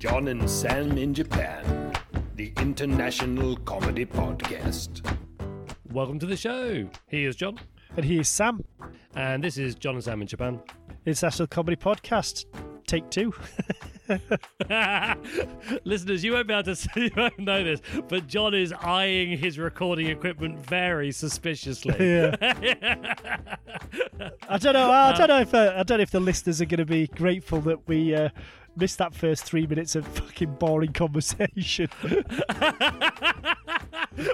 John and Sam in Japan, the international comedy podcast. Welcome to the show. Here's John. And here's Sam, And this is John and Sam in Japan. International Comedy Podcast. Take two. Listeners, you won't be able to see, you won't know this, but John is eyeing his recording equipment very suspiciously. Yeah. I don't know. I don't know if uh, I don't know if the listeners are going to be grateful that we uh, missed that first three minutes of fucking boring conversation.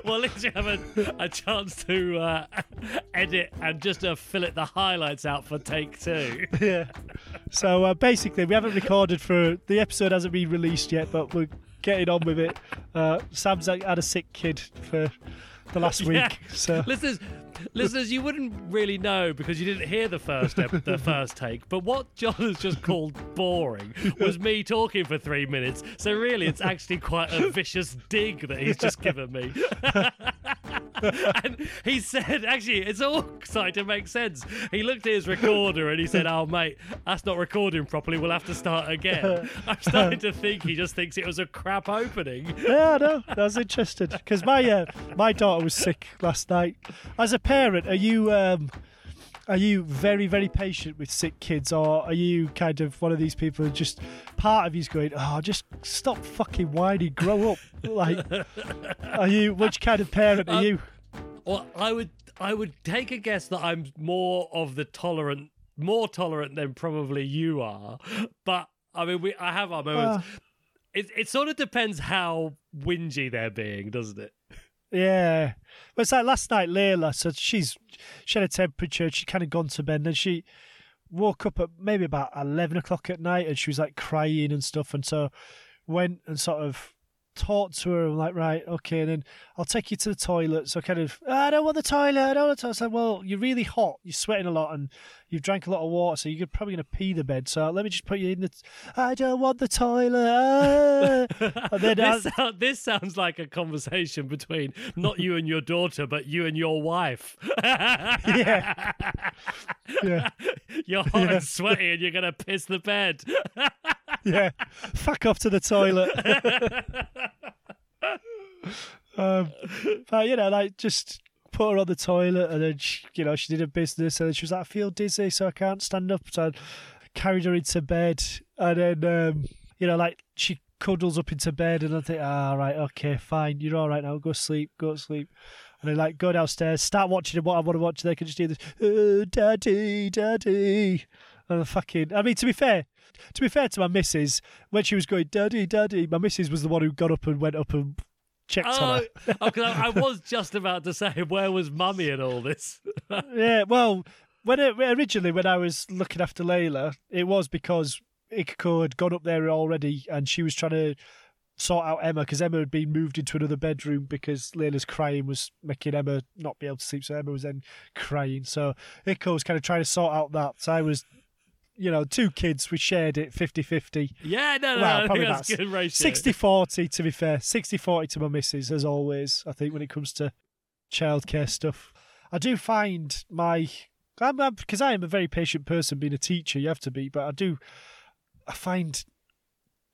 well, at least you have a, a chance to uh, edit and just uh, fillet the highlights out for take two. yeah. So uh, basically, we haven't recorded for the episode hasn't been released yet, but we're getting on with it. Uh, Sam's had a sick kid for the last week, Yeah. so Listeners, listeners, you wouldn't really know because you didn't hear the first ep- the first take. But what John has just called boring was me talking for three minutes. So really, it's actually quite a vicious dig that he's just given me. and he said, actually, it's all starting to make sense. He looked at his recorder and he said, "Oh, mate, that's not recording properly. We'll have to start again." I'm starting to think he just thinks it was a crap opening. yeah, no, I was interested because my uh, my daughter was sick last night. As a parent, are you um, are you very very patient with sick kids, or are you kind of one of these people who just part of you's going, oh, just stop fucking whining, grow up? Like, are you which kind of parent are Um, you? Well, I would I would take a guess that I'm more of the tolerant, more tolerant than probably you are. But I mean, we I have our moments. it it sort of depends how whingy they're being, doesn't it? Yeah. Well, it's like last night, Layla, so she's she had a temperature, she kind of gone to bed, and she woke up at maybe about 11 o'clock at night and she was like crying and stuff. And so went and sort of talked to her and like, right, okay, and then I'll take you to the toilet. So kind of, "Ah, I don't want the toilet, I don't want the toilet. I said, well, you're really hot, you're sweating a lot and you've drank a lot of water, so you're probably going to pee the bed. So let me just put you in the, I don't want the toilet. ah." I- This, sound, this sounds like a conversation between not you and your daughter, but you and your wife. yeah. yeah. You're hot and sweaty, and you're gonna piss the bed. yeah, fuck off to the toilet. um, but you know, like just put her on the toilet, and then she, you know she did her business, and then she was like, "I feel dizzy, so I can't stand up." So I carried her into bed, and then um, you know, like she cuddles up into bed, and I think, "Ah, right, okay, fine, you're all right now. Go sleep, go sleep." And then like go downstairs, start watching what I want to watch. They can just do this, oh, "Daddy, Daddy." And the fucking, I mean, to be fair, to be fair to my missus, when she was going, Daddy, Daddy, my missus was the one who got up and went up and checked on Oh, her. oh 'cause I, I was just about to say, where was mummy in all this? Yeah, well, when it, originally when I was looking after Layla, it was because Ikako had gone up there already and she was trying to sort out Emma because Emma had been moved into another bedroom because Layla's crying was making Emma not be able to sleep. So Emma was then crying. So Ikako was kind of trying to sort out that. So I was, you know, two kids, we shared it 50 50. Yeah, no, no, Well, think probably that's about good ratio. 60 40 to be fair. 60 40 to my missus as always i think when it comes to childcare stuff. I do find my because i am a very patient person being a teacher you have to be but i do i find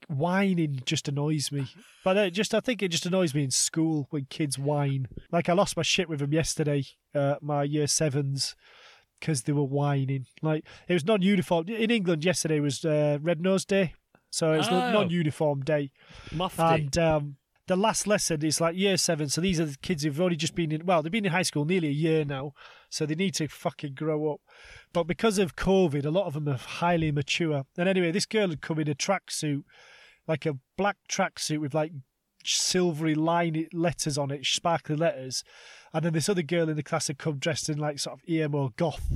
whining just annoys me. But it just i think it just annoys me in school when kids whine. Like i lost my shit with them yesterday uh, my year sevens because they were whining like it was non-uniform in england yesterday was uh, red nose day so it was Oh. non-uniform day Mufti. and um, the last lesson is like year seven. So these are the kids who've already just been in, well, they've been in high school nearly a year now. So they need to fucking grow up. But because of COVID, a lot of them are highly mature. And anyway, this girl had come in a tracksuit, like a black tracksuit with like silvery line letters on it, sparkly letters. And then this other girl in the class had come dressed in like sort of emo goth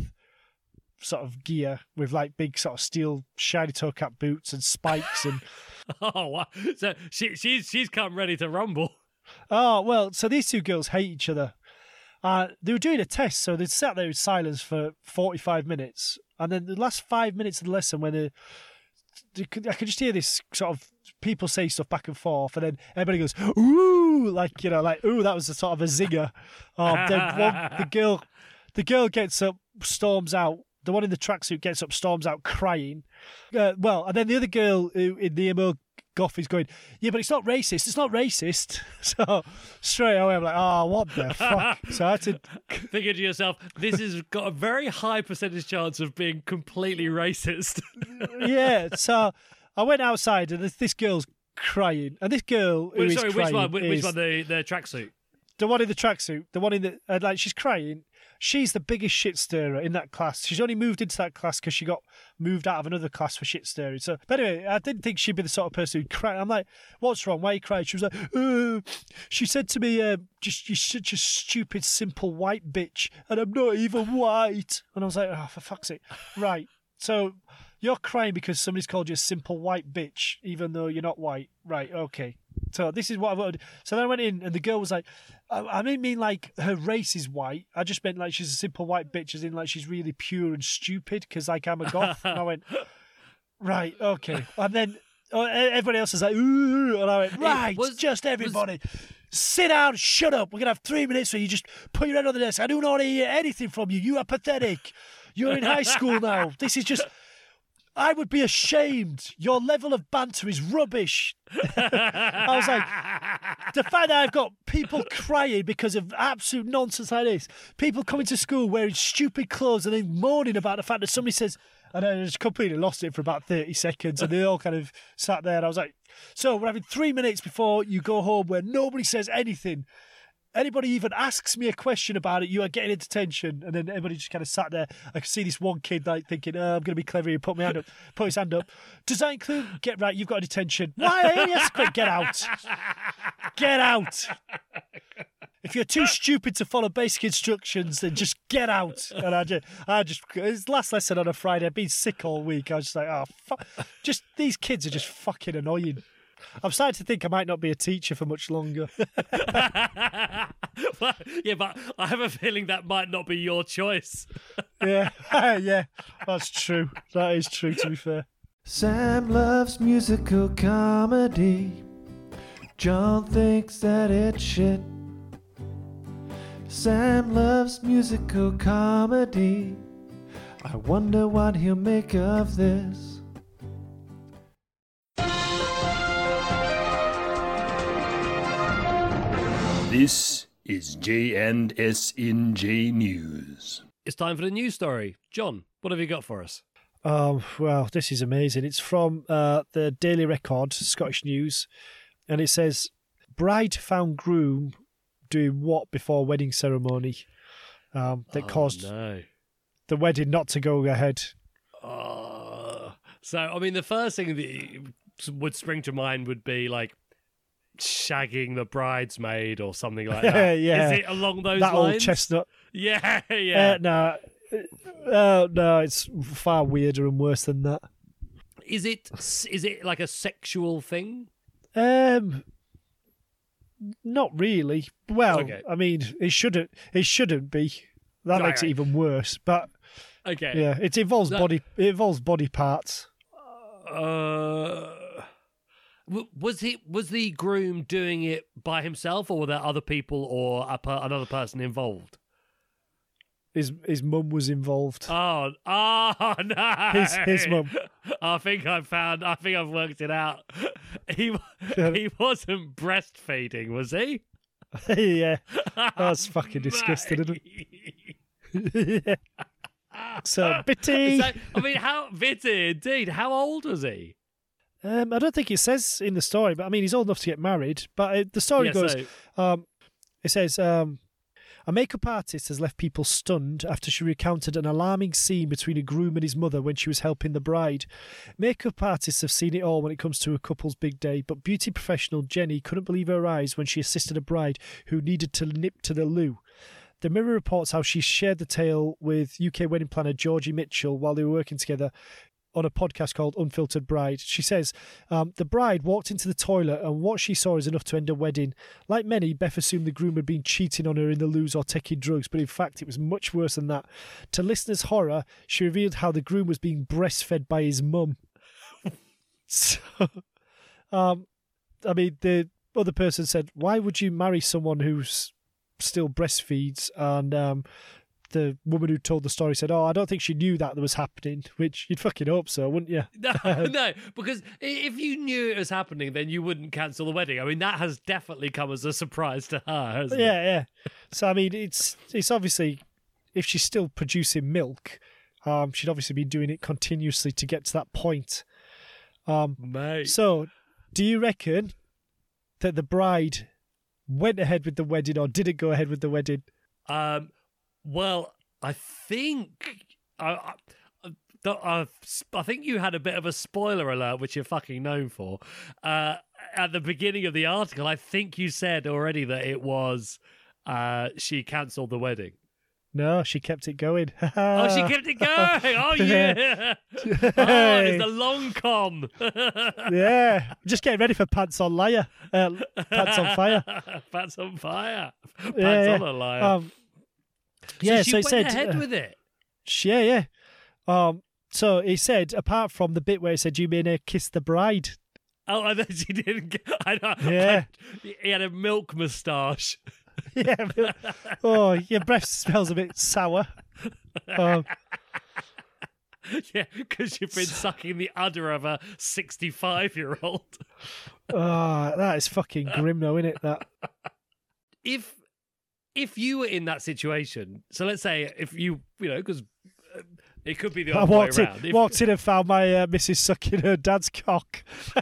sort of gear with like big sort of steel shiny toe cap boots and spikes and Oh, wow. so she, she's she's come ready to rumble. oh well. So these two girls hate each other. Uh, they were doing a test, so they sat there in silence for forty-five minutes, and then the last five minutes of the lesson, when could, I could just hear this sort of people say stuff back and forth, and then everybody goes ooh, like you know, like ooh, that was a sort of a zinger. Oh, one, the girl, the girl gets up, storms out. The one in the tracksuit gets up, storms out, crying. Uh, well, and then the other girl who, in the emo goth is going, yeah, but it's not racist. It's not racist. So straight away, I'm like, oh, what the fuck? So I had to Thinking to yourself, this has got a very high percentage chance of being completely racist. yeah. So I went outside and this, girl's crying, and this girl who Wait, is Sorry, which crying one? Which, which is one? The the tracksuit. the one in the tracksuit, the one in the uh, like she's crying. She's the biggest shit stirrer in that class. She's only moved into that class because she got moved out of another class for shit stirring. So, but anyway, I didn't think she'd be the sort of person who'd cry. I'm like, "What's wrong? Why you crying?" She was like, uh, "She said to me, uh, just you're such a stupid, simple white bitch, and I'm not even white." And I was like, "Oh, for fuck's sake!" Right. So you're crying because somebody's called you a simple white bitch, even though you're not white. Right, okay. So this is what I wanted. So then I went in, and the girl was like, I, I didn't mean like her race is white. I just meant like she's a simple white bitch, as in like she's really pure and stupid, because like I'm a goth. and I went, right, okay. And then uh, everybody else is like, ooh, and I went, right, was- just everybody. Sit down, shut up. We're gonna have three minutes where you just put your head on the desk. I do not want to hear anything from you. You are pathetic. You're in high school now. This is just I would be ashamed. Your level of banter is rubbish. I was like, the fact that I've got people crying because of absolute nonsense like this, people coming to school wearing stupid clothes and then moaning about the fact that somebody says, and I just completely lost it for about 30 seconds and they all kind of sat there and I was like, so we're having three minutes before you go home where nobody says anything. Anybody even asks me a question about it, you are getting detention. And then everybody just kind of sat there. I could see this one kid like thinking, oh, I'm going to be clever here, put my hand up, put his hand up. Does that include, get right, you've got a detention. Why? Yes, quick, get out. Get out. If you're too stupid to follow basic instructions, then just get out. And I just, I just, it's last lesson on a Friday. I've been sick all week. I was just like, oh, fuck. Just, these kids are just fucking annoying. I'm starting to think I might not be a teacher for much longer. Well, yeah, but I have a feeling that might not be your choice. yeah, yeah, that's true. That is true, to be fair. Sam loves musical comedy. John thinks that it's shit. Sam loves musical comedy. I wonder what he'll make of this. This is J&S in J News. It's time for the news story. John, what have you got for us? Um, well, this is amazing. It's from uh, the Daily Record, Scottish News, and it says, "Bride found groom doing what before wedding ceremony um, that Oh, caused no. the wedding not to go ahead." Oh. So, I mean, the first thing that would spring to mind would be like shagging the bridesmaid or something like that. Yeah. Yeah. Is it along those lines? that lines? old chestnut. Yeah, yeah. Uh, no, uh, no, it's far weirder and worse than that. is it is it like a sexual thing? Um, not really. Well, Okay. I mean, it shouldn't. It shouldn't be. That Right, makes right. it even worse. But Okay. yeah, it involves body. It involves body parts. Uh, w- was he was the groom doing it by himself, or were there other people or a per- another person involved? His his mum was involved. Oh, oh no! His- his mum. I think I found. I think I've worked it out. He he wasn't breastfeeding, was he? yeah, that's fucking disgusting, isn't it? yeah. So bitty. So, I mean, how bitty indeed? How old was he? Um, I don't think it says in the story, but I mean, he's old enough to get married. But uh, the story Yeah, goes, so- um, it says, um, a makeup artist has left people stunned after she recounted an alarming scene between a groom and his mother when she was helping the bride. Makeup artists have seen it all when it comes to a couple's big day, but beauty professional Jenny couldn't believe her eyes when she assisted a bride who needed to nip to the loo. The Mirror reports how she shared the tale with UK wedding planner Georgie Mitchell while they were working together on a podcast called Unfiltered Bride. She says um, the bride walked into the toilet and what she saw is enough to end a wedding. Like many, Beth assumed the groom had been cheating on her in the loos or taking drugs, but in fact, it was much worse than that. To listeners' horror, she revealed how the groom was being breastfed by his mum. so, um, I mean, the other person said, "Why would you marry someone who's still breastfeeds?" And um, the woman who told the story said, "Oh, I don't think she knew that was happening." Which you'd fucking hope so, wouldn't you? No, no, because if you knew it was happening, then you wouldn't cancel the wedding. I mean, that has definitely come as a surprise to her, hasn't it? Yeah, yeah. So I mean, it's it's obviously if she's still producing milk, um, she'd obviously be doing it continuously to get to that point. Um, Mate. so, do you reckon that the bride went ahead with the wedding or didn't go ahead with the wedding? Um, well, I think I, I, I, I think you had a bit of a spoiler alert, which you're fucking known for. Uh, at the beginning of the article, I think you said already that it was uh, she cancelled the wedding. No, she kept it going. Oh, she kept it going. Oh yeah. oh, it's the long con. yeah, just getting ready for pants on liar, uh, pants on fire. Pants on fire. Pants Yeah, on a liar. Um, yeah, so he went said ahead uh, with it. Yeah, yeah. Um, so he said, apart from the bit where he said, "You may uh, kiss the bride." Oh, I know she didn't. Get, I know. Yeah. I- he had a milk moustache. yeah. oh, your breath smells a bit sour. Um, yeah, because you've been sucking the udder of a 65 year old. oh, that is fucking grim, though, isn't it? That. If if you were in that situation, so let's say if you you know because it could be the I other way walked in, around. If- walked in and found my uh, Mrs. sucking her dad's cock. no,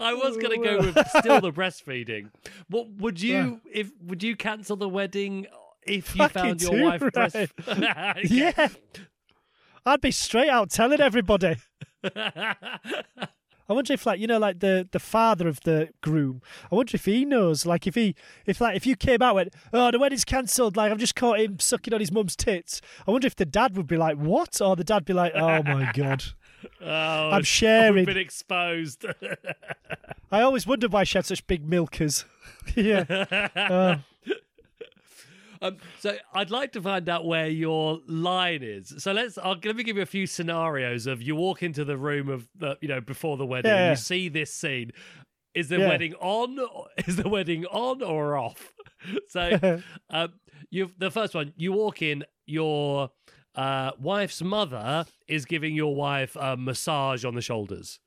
I was going to go with still the breastfeeding. What would you if would you cancel the wedding if you Fucking found your too wife breast? right. Okay. Yeah. I'd be straight out telling everybody. I wonder if, like, you know, like the the father of the groom. I wonder if he knows, like, if he, if like, if you came out and went, oh, the wedding's cancelled. Like, I've just caught him sucking on his mum's tits. I wonder if the dad would be like, what? Or the dad be like, oh my god, Oh, I'm sharing. been exposed. I always wondered why she had such big milkers. yeah. Uh, Um, so I'd like to find out where your line is. So let's. I'll, let me give you a few scenarios of you walk into the room of the, you know, before the wedding. Yeah. you see this scene. Is the Yeah. wedding on? Is the wedding on or off? So, um, you the first one. You walk in. Your uh, wife's mother is giving your wife a massage on the shoulders.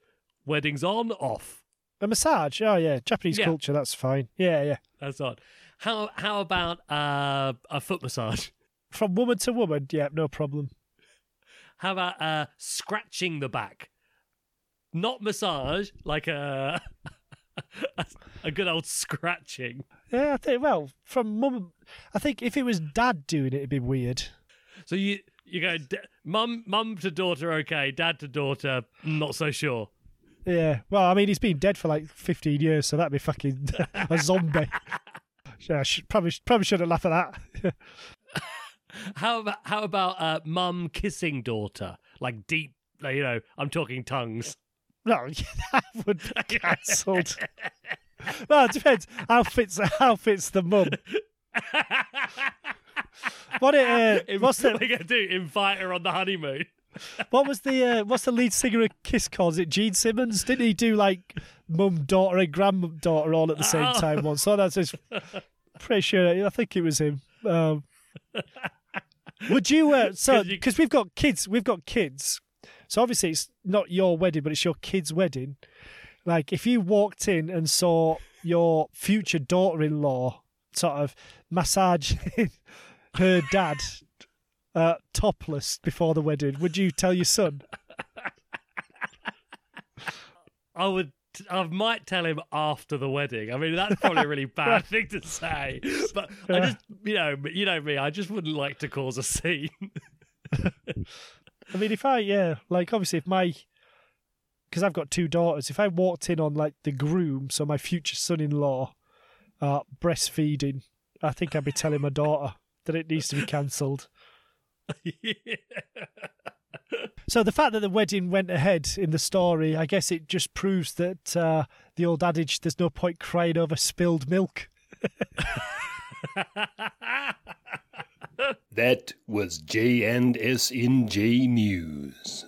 Wedding's on, off. a massage. Oh yeah, Japanese Yeah. culture. That's fine. Yeah, yeah. That's on. How how about uh, a foot massage? From woman to woman. Yeah, no problem. How about uh, scratching the back? Not massage, like a a good old scratching. Yeah, I think. Well, from mum, I think if it was dad doing it, it'd be weird. So you you go d- mum mum to daughter, okay, dad to daughter, not so sure. Yeah. Well, I mean, he's been dead for like 15 years, so that'd be fucking a zombie. Yeah, I should, probably probably shouldn't laugh at that. How about how about uh, mum kissing daughter, like deep? like, You know, I'm talking tongues. no, that would be cancelled. well, it depends. How fits how fits the mum? What it? Uh, what's the what are you gonna do? Invite her on the honeymoon? what was the uh, what's the lead singer of Kiss calls it? Gene Simmons? Didn't he do like mum, daughter, and granddaughter all at the same Oh. time once? So that's just pretty sure. I think it was him. Um, would you? Uh, so because we've got kids, we've got kids. So obviously it's not your wedding, but it's your kid's wedding. Like if you walked in and saw your future daughter-in-law sort of massaging her dad uh, topless before the wedding, would you tell your son? I would. I might tell him after the wedding. I mean, that's probably a really bad thing to say, but I just, you know, you know me. I just wouldn't like to cause a scene. I mean, if I, yeah, like obviously if my, because I've got two daughters, if I walked in on like the groom, so my future son-in-law, uh, breastfeeding, I think I'd be telling my daughter that it needs to be cancelled. So the fact that the wedding went ahead in the story, I guess it just proves that uh, the old adage "there's no point crying over spilled milk." That was J and S in J News.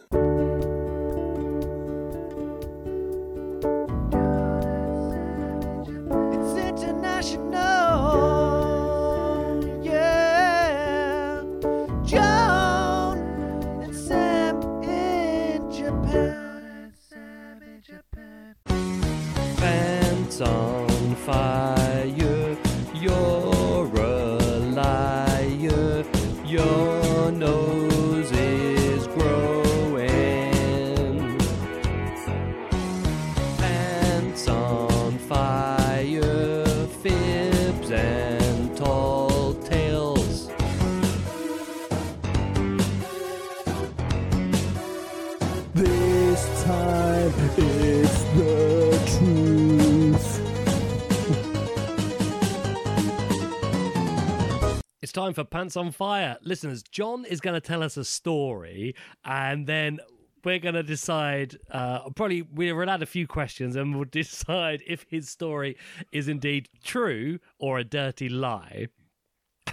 Time for Pants on Fire. Listeners, John is going to tell us a story and then we're going to decide. Uh, probably we'll add a few questions and we'll decide if his story is indeed true or a dirty lie.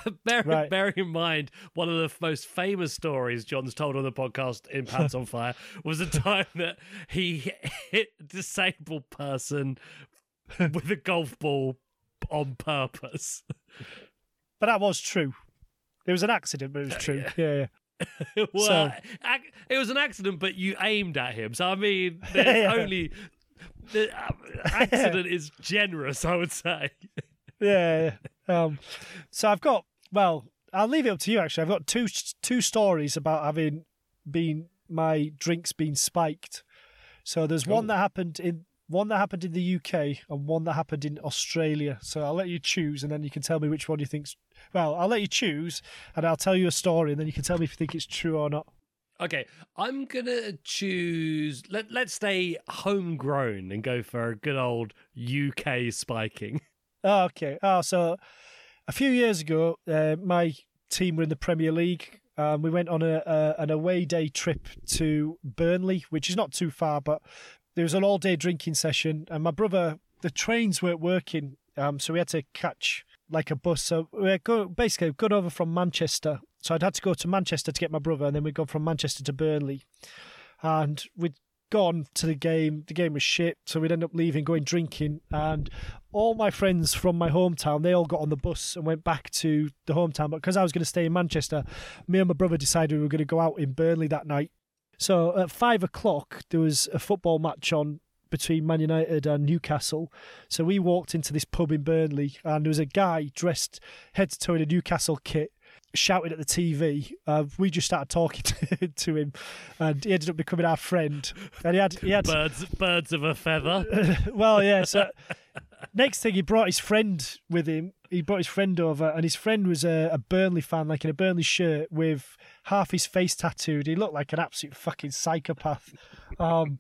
bear, Right. bearing in mind, one of the most famous stories John's told on the podcast in Pants on Fire was a time that he hit a disabled person with a golf ball on purpose. But that was true. It was an accident, but it was true. Yeah, yeah. well, So- ac- it was an accident, but you aimed at him. So I mean, there's Yeah. only the uh, accident is generous. I would say. yeah. yeah. Um, so I've got well, I'll leave it up to you. Actually, I've got two two stories about having been my drinks being spiked. So there's one that happened in one that happened in the UK and one that happened in Australia. So I'll let you choose, and then you can tell me which one you think's. Well, I'll let you choose, and I'll tell you a story, and then you can tell me if you think it's true or not. Okay, I'm gonna choose. Let Let's stay homegrown and go for a good old UK spiking. Oh, okay. Oh, so a few years ago, uh, my team were in the Premier League. Um, we went on a, a an away day trip to Burnley, which is not too far, but there was an all day drinking session, and my brother, the trains weren't working, um, so we had to catch like a bus. So we go basically gone over from Manchester. So I'd had to go to Manchester to get my brother, and then we'd gone from Manchester to Burnley, and we'd gone to the game. The game was shit, so we'd end up leaving, going drinking, and all my friends from my hometown, they all got on the bus and went back to the hometown. But because I was going to stay in Manchester, me and my brother decided we were going to go out in Burnley that night. So at five o'clock, there was a football match on between Man United and Newcastle. So we walked into this pub in Burnley, and there was a guy dressed head to toe in a Newcastle kit. Shouting at the TV, uh, we just started talking to, to him, and he ended up becoming our friend. And he had he had Birds, birds of a feather. well, yeah. So next thing, he brought his friend with him. He brought his friend over, and his friend was a, a Burnley fan, like in a Burnley shirt with half his face tattooed. He looked like an absolute fucking psychopath. Um,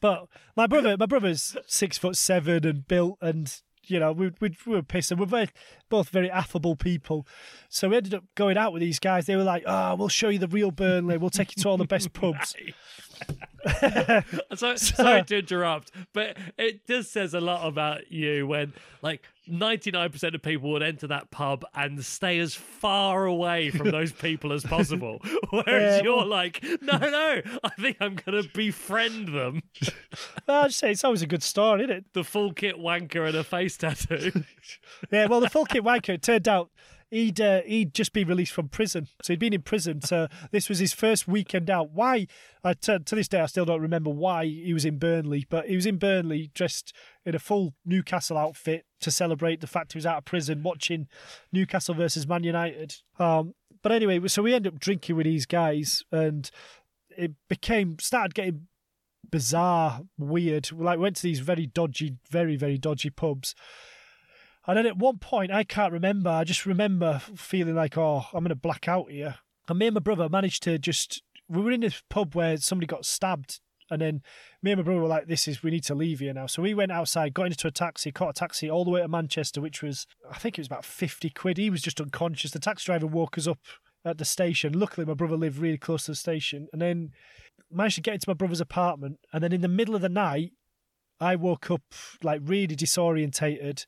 but my brother, my brother's six foot seven and built, and you know we we, we were pissed. And we're very, both very affable people, so we ended up going out with these guys. They were like, "Oh, we'll show you the real Burnley. We'll take you to all the best pubs." so, sorry to interrupt, but it just says a lot about you when, like, 99% of people would enter that pub and stay as far away from those people as possible. Whereas Yeah, you're well- like, no, no, I think I'm going to befriend them. I'd say it's always a good story, isn't it? The full kit wanker and a face tattoo. Yeah, well, the full kit wanker, it turned out he'd uh, he'd just been released from prison, so he'd been in prison. So this was his first weekend out. Why? I to, to this day, I still don't remember why he was in Burnley, but he was in Burnley dressed in a full Newcastle outfit to celebrate the fact he was out of prison, watching Newcastle versus Man United. Um, but anyway, so we end up drinking with these guys, and it became started getting bizarre, weird. Like we went to these very dodgy, very very dodgy pubs. And then at one point, I can't remember. I just remember feeling like, oh, I'm going to black out here. And me and my brother managed to just. We were in this pub where somebody got stabbed And then me and my brother were like, "This is we need to leave here now." So we went outside, got into a taxi, caught a taxi all the way to Manchester, which was I think it was about fifty quid. He was just unconscious. The taxi driver woke us up at the station. Luckily, my brother lived really close to the station, and then managed to get into my brother's apartment. And then in the middle of the night, I woke up like really disorientated,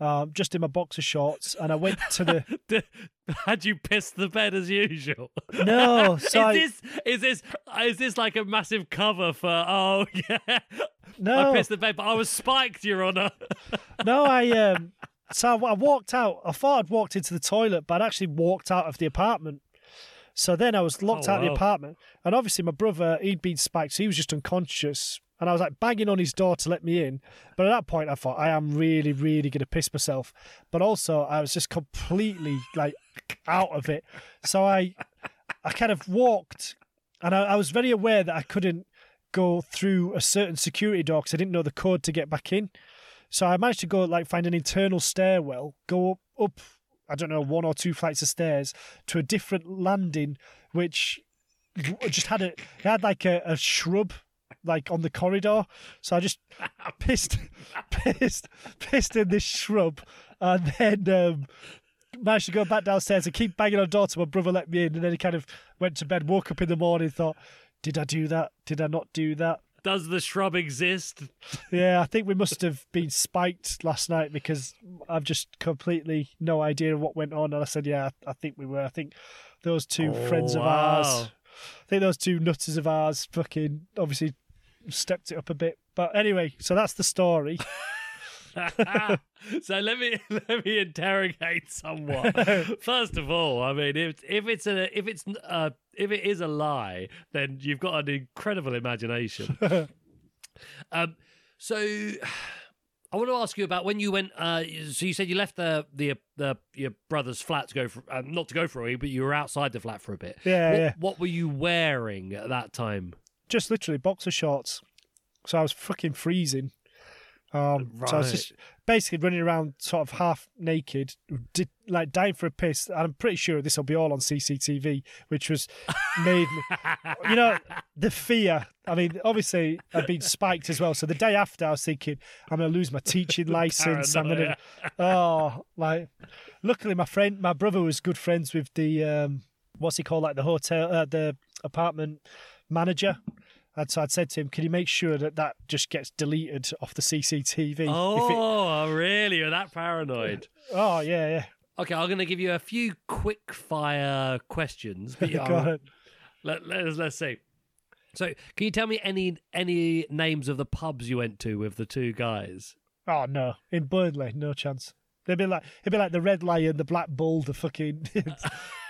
um, just in my boxer shorts, and I went to the Had you pissed the bed as usual? no. is So I, this is this is this like a massive cover for? Oh yeah, no, I pissed the bed, but I was spiked, Your Honour. no, I um. So I, I walked out. I thought I'd walked into the toilet, but I'd actually walked out of the apartment. So then I was locked Oh, out of the apartment, and obviously my brother he'd been spiked, so he was just unconscious. And I was like banging on his door to let me in, but at that point I thought I am really, really going to piss myself. But also I was just completely like out of it. So I, I kind of walked, and I, I was very aware that I couldn't go through a certain security door because I didn't know the code to get back in. So I managed to go like find an internal stairwell, go up, up I don't know one or two flights of stairs to a different landing, which just had a it had like a, a shrub like on the corridor. So I just pissed, pissed, pissed in this shrub, and then um, managed to go back downstairs and keep banging on door till my brother let me in, and then he kind of went to bed, woke up in the morning, thought. Did I do that? Did I not do that? Does the shrub exist? Yeah, I think we must have been spiked last night because I've just completely no idea what went on. And I said, yeah, I think we were. I think those two Oh, friends of wow. ours, I think those two nutters of ours fucking obviously stepped it up a bit. But anyway, so that's the story. so let me let me interrogate someone. First of all, I mean, if if it's a if it's uh if it is a lie, then you've got an incredible imagination. um, so I want to ask you about when you went. Uh, so you said you left the the the your brother's flat to go for uh, not to go for a week, but you were outside the flat for a bit. Yeah, what, yeah. What were you wearing at that time? Just literally boxer shorts. So I was fucking freezing. Um, So I was just basically running around sort of half naked, did, like dying for a piss. And I'm pretty sure this will be all on CCTV, which was made me, you know, the fear. I mean, obviously I'd been spiked as well. So the day after, I was thinking, I'm going to lose my teaching license. I'm going to, oh, like, luckily my friend, my brother was good friends with the, um, what's he called, like the hotel, uh, the apartment manager. And so I'd said to him, can you make sure that that just gets deleted off the CCTV? If it- Oh, really? You're that paranoid? oh, yeah, yeah. Okay, I'm going to give you a few quick fire questions. but Go yeah, ahead. Let, let us let's see. So, can you tell me any any names of the pubs you went to with the two guys? Oh, no. In Burnley, no chance. They'd be like, it'd be like the Red Lion, the Black Bull, the fucking.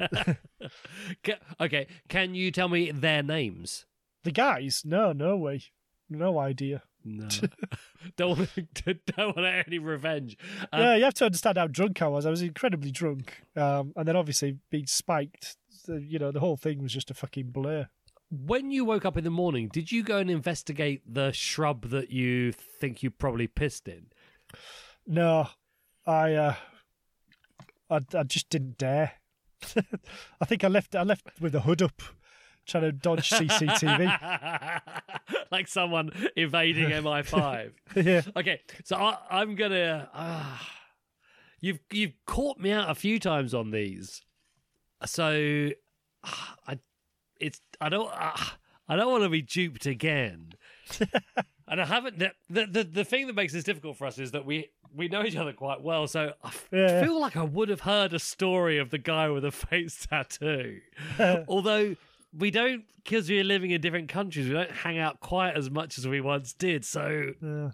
Okay, can you tell me their names? the guys? No, no way. No idea. No, don't want don't want any revenge. Um, yeah, you have to understand how drunk I was. I was incredibly drunk. Um, and then obviously being spiked. You know, the whole thing was just a fucking blur. When you woke up in the morning, did you go and investigate the shrub that you think you probably pissed in? No, I, uh, I, I just didn't dare. I think I left. I left with the hood up, trying to dodge CCTV. like someone invading MI5. yeah, Okay, so I, I'm gonna. Uh, you've you've caught me out a few times on these, so ah, I it's I don't uh, I don't want to be duped again. and I haven't. The, the the the thing that makes this difficult for us is that we we know each other quite well. So I f- Yeah. feel like I would have heard a story of the guy with a face tattoo, although. We don't, because we're living in different countries, we don't hang out quite as much as we once did. So yeah.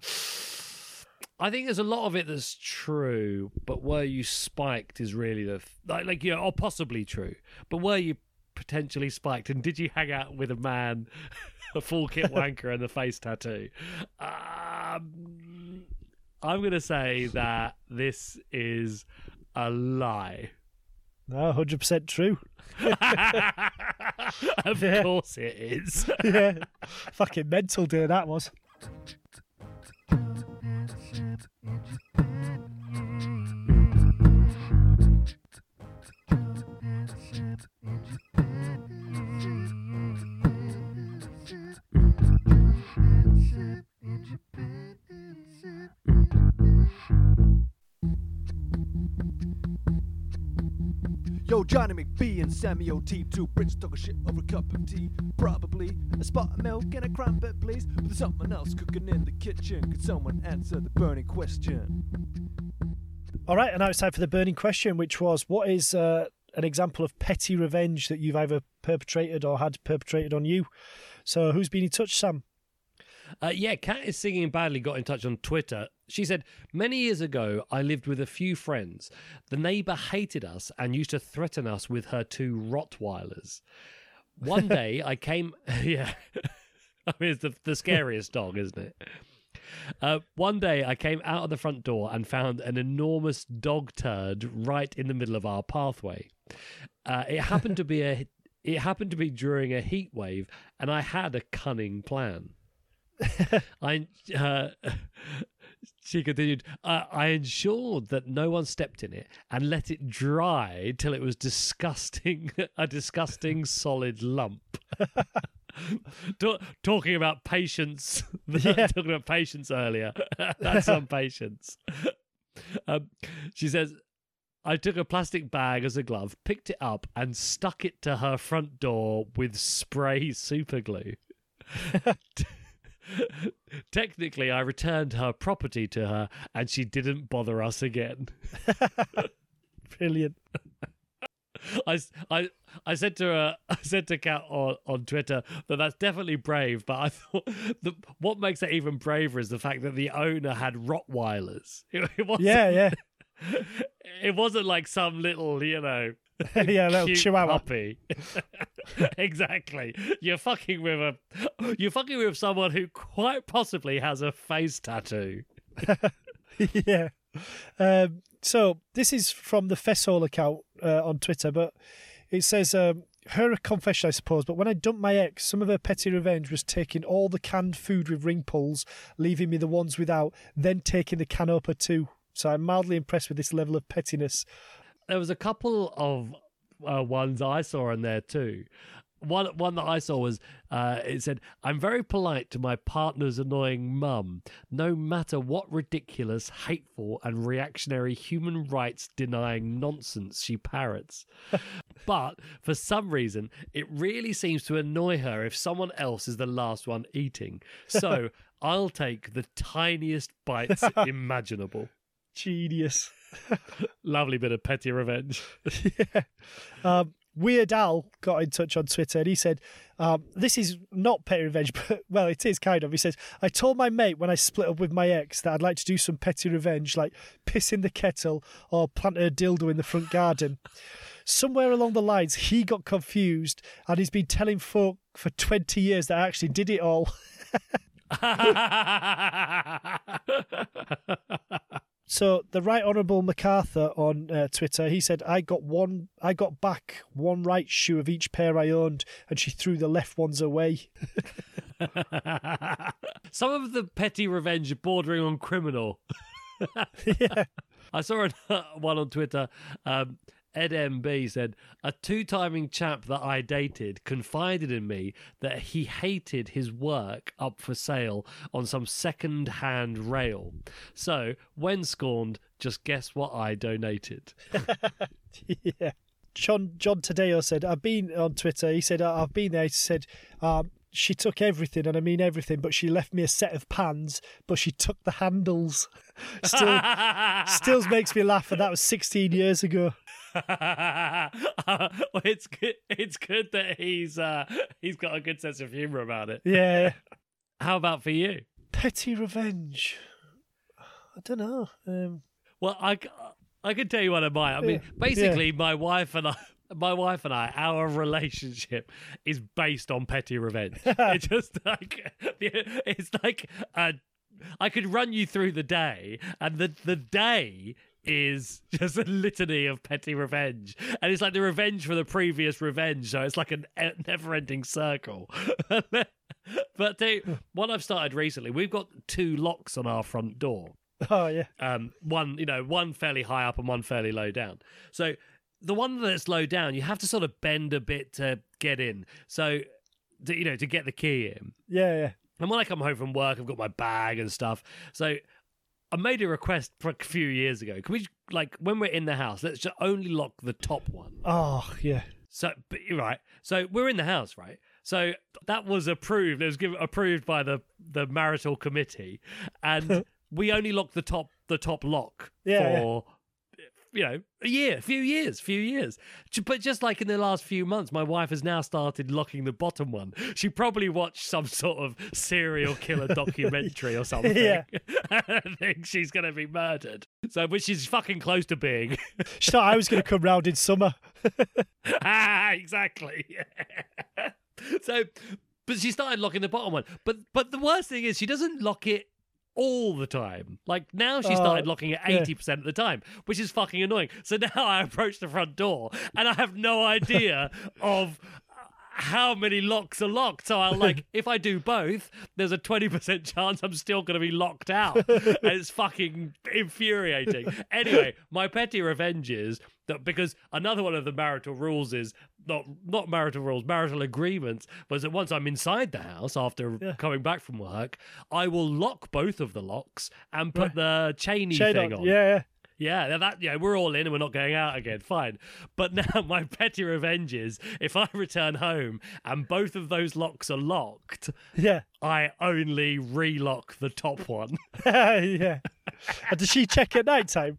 I think there's a lot of it that's true, but were you spiked is really the like, like you know, or possibly true. But were you potentially spiked, and did you hang out with a man, a full kit wanker, and a face tattoo? Um, I'm gonna say that this is a lie. No, hundred percent true. of Yeah. course it is. Yeah, fucking mental day that was. Yo, Johnny McBee and Sammy O.T. Two Brits talking shit over a cup of tea. Probably a spot of milk and a crumpet, please. But there's something else cooking in the kitchen. Could someone answer the burning question? All right, and now it's time for the burning question, which was what is uh, an example of petty revenge that you've either perpetrated or had perpetrated on you? So, who's been in touch, Sam? Uh, yeah, Cat is singing badly. Got in touch on Twitter. She said, Many years ago, I lived with a few friends. The neighbour hated us and used to threaten us with her two Rottweilers. One day, I came. Yeah. I mean, it's the, the scariest dog, isn't it? Uh, one day, I came out of the front door and found an enormous dog turd right in the middle of our pathway. Uh, it happened to be a. It happened to be during a heat wave, and I had a cunning plan. I uh, she continued. Uh, I ensured that no one stepped in it and let it dry till it was disgusting, a disgusting solid lump. Ta- talking about patience, Yeah. talking about patience earlier. That's some patience. Um, she says, I took a plastic bag as a glove, picked it up, and stuck it to her front door with spray super glue. Technically, I returned her property to her, and she didn't bother us again. Brilliant. I, I, I said to her, uh, I said to Kat on, on Twitter that that's definitely brave, but I thought the, what makes it even braver is the fact that the owner had Rottweilers. It, it Yeah, yeah. it wasn't like some little, you know, yeah, little cute chihuahua. puppy. exactly. You're fucking with a, you're fucking with someone who quite possibly has a face tattoo. yeah. Um, so this is from the Fessol account uh, on Twitter, but it says um, her confession, I suppose. But when I dumped my ex, some of her petty revenge was taking all the canned food with ring pulls, leaving me the ones without, then taking the can opener too. So I'm mildly impressed with this level of pettiness. There was a couple of uh, ones I saw in there too. One one that I saw was uh, it said, "I'm very polite to my partner's annoying mum, no matter what ridiculous, hateful, and reactionary human rights denying nonsense she parrots. but for some reason, it really seems to annoy her if someone else is the last one eating. So I'll take the tiniest bites imaginable." Genius. Lovely bit of petty revenge. yeah. Um, Weird Al got in touch on Twitter and he said, um, This is not petty revenge, but well, it is kind of. He says, I told my mate when I split up with my ex that I'd like to do some petty revenge, like piss in the kettle or plant a dildo in the front garden. Somewhere along the lines, he got confused and he's been telling folk for 20 years that I actually did it all. So the Right Honourable MacArthur on uh, Twitter, he said, "I got one, I got back one right shoe of each pair I owned, and she threw the left ones away." Some of the petty revenge bordering on criminal. yeah, I saw one on Twitter. Um, Ed MB said, A two timing chap that I dated confided in me that he hated his work up for sale on some second hand rail. So, when scorned, just guess what I donated. yeah. John John Tadeo said, "I've been on Twitter." He said, "I've been there." He said, um, "She took everything, and I mean everything, but she left me a set of pans, but she took the handles." Still, still makes me laugh, and that was 16 years ago. well, it's good. It's good that he's uh, he's got a good sense of humor about it. Yeah. How about for you? Petty revenge. I don't know. Um, Well, I can tell you what of mine. I mean, Yeah. basically, my wife and I, my wife and I, our relationship is based on petty revenge. it's just like it's like uh, I could run you through the day, and the the day is just a litany of petty revenge, and it's like the revenge for the previous revenge. So it's like a never-ending circle. but the, what I've started recently, we've got two locks on our front door oh yeah. um, one you know one fairly high up and one fairly low down. So the one that's low down, you have to sort of bend a bit to get in. So to, you know to get the key in. Yeah, yeah. And when I come home from work, I've got my bag and stuff. So I made a request for a few years ago. Can we like when we're in the house, let's just only lock the top one. Oh yeah. So, but you're right. So we're in the house, right? So that was approved. It was given approved by the the marital committee, and we only locked the top the top lock Yeah, for you know a year, a few years, few years. But just like in the last few months, my wife has now started locking the bottom one. She probably watched some sort of serial killer documentary or something. Yeah. I think she's going to be murdered. So, which she's fucking close to being. She thought I was going to come round in summer. ah, exactly. so, but she started locking the bottom one. But but the worst thing is she doesn't lock it all the time. Like now she Oh, started locking it 80% of the time, which is fucking annoying. So now I approach the front door and I have no idea of how many locks are locked. So I'll like, if I do both, there's a 20% chance I'm still going to be locked out. and it's fucking infuriating. Anyway, my petty revenge is that because another one of the marital rules is not not marital rules, marital agreements was that once I'm inside the house after Yeah. coming back from work, I will lock both of the locks and put the chainy Shade thing on. on. Yeah, yeah. Yeah, that yeah, we're all in and we're not going out again. Fine. But now my petty revenge is if I return home and both of those locks are locked, Yeah. I only relock the top one. yeah. And does she check at night time?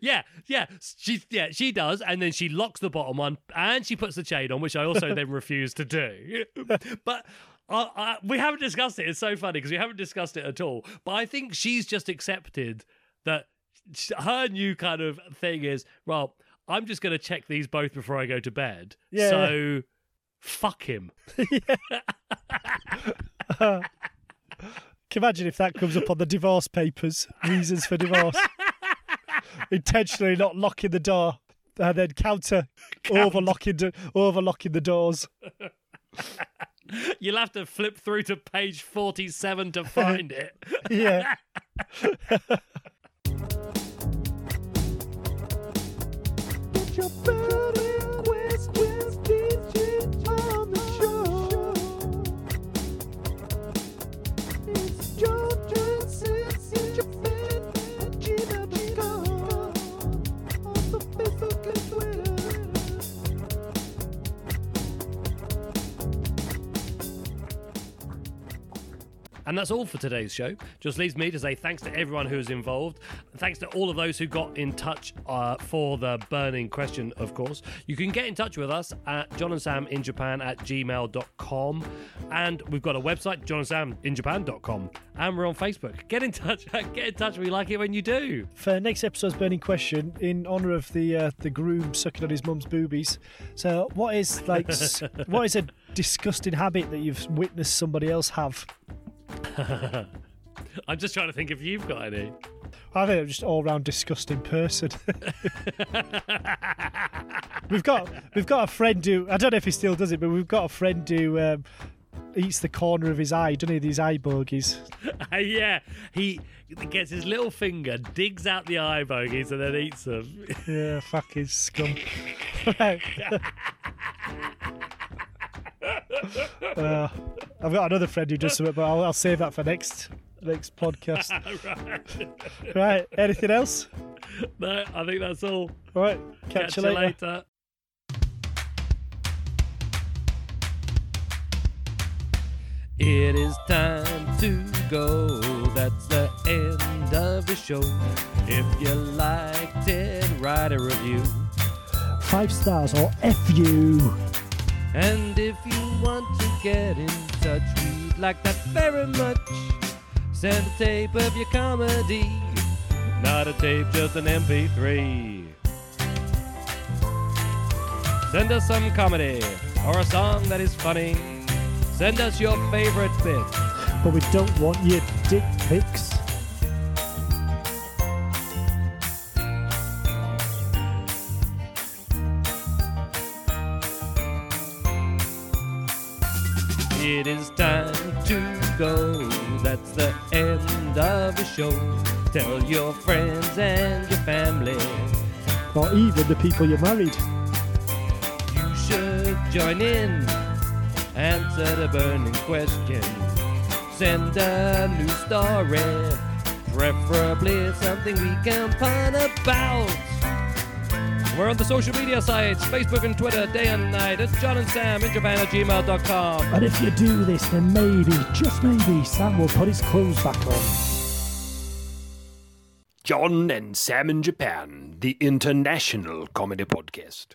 yeah, yeah. She yeah, she does, and then she locks the bottom one and she puts the chain on, which I also then refuse to do. but I, I, we haven't discussed it. It's so funny because we haven't discussed it at all. But I think she's just accepted that her new kind of thing is well, I'm just going to check these both before I go to bed. Yeah. So fuck him. Uh, can you imagine if that comes up on the divorce papers? Reasons for divorce. Intentionally not locking the door and then counter overlocking the overlocking the doors. You'll have to flip through to page 47 to find it. Yeah. And that's all for today's show. Just leaves me to say thanks to everyone who was involved. Thanks to all of those who got in touch uh, for the burning question, of course. You can get in touch with us at John and Sam in Japan at gmail.com. And we've got a website, johnandsaminjapan.com. And we're on Facebook. Get in touch. Get in touch. We like it when you do. For next episode's burning question, in honour of the uh, the groom sucking on his mum's boobies. So, what is like what is a disgusting habit that you've witnessed somebody else have? I'm just trying to think if you've got any. I think I'm just all round disgusting person. we've got we've got a friend who I don't know if he still does it, but we've got a friend who um, eats the corner of his eye, doesn't he? These eye bogies. Uh, yeah, he gets his little finger, digs out the eye bogies, and then eats them. Yeah, fucking scum. Uh, I've got another friend who does something, but I'll, I'll save that for next next podcast. right. right. Anything else? No, I think that's all. All right. Catch, you later. later. It is time to go. That's the end of the show. If you liked it, write a review. Five stars or F you. And if you want to get in touch, we'd like that very much. Send a tape of your comedy, not a tape, just an MP3. Send us some comedy or a song that is funny. Send us your favorite bit. But we don't want your dick pics. That's the end of the show. Tell your friends and your family. Or even the people you married. You should join in. Answer the burning question. Send a new story. Preferably something we can pun about. We're on the social media sites, Facebook and Twitter, day and night. It's John and Sam in Japan at gmail.com. And if you do this, then maybe, just maybe, Sam will put his clothes back on. John and Sam in Japan, the international comedy podcast.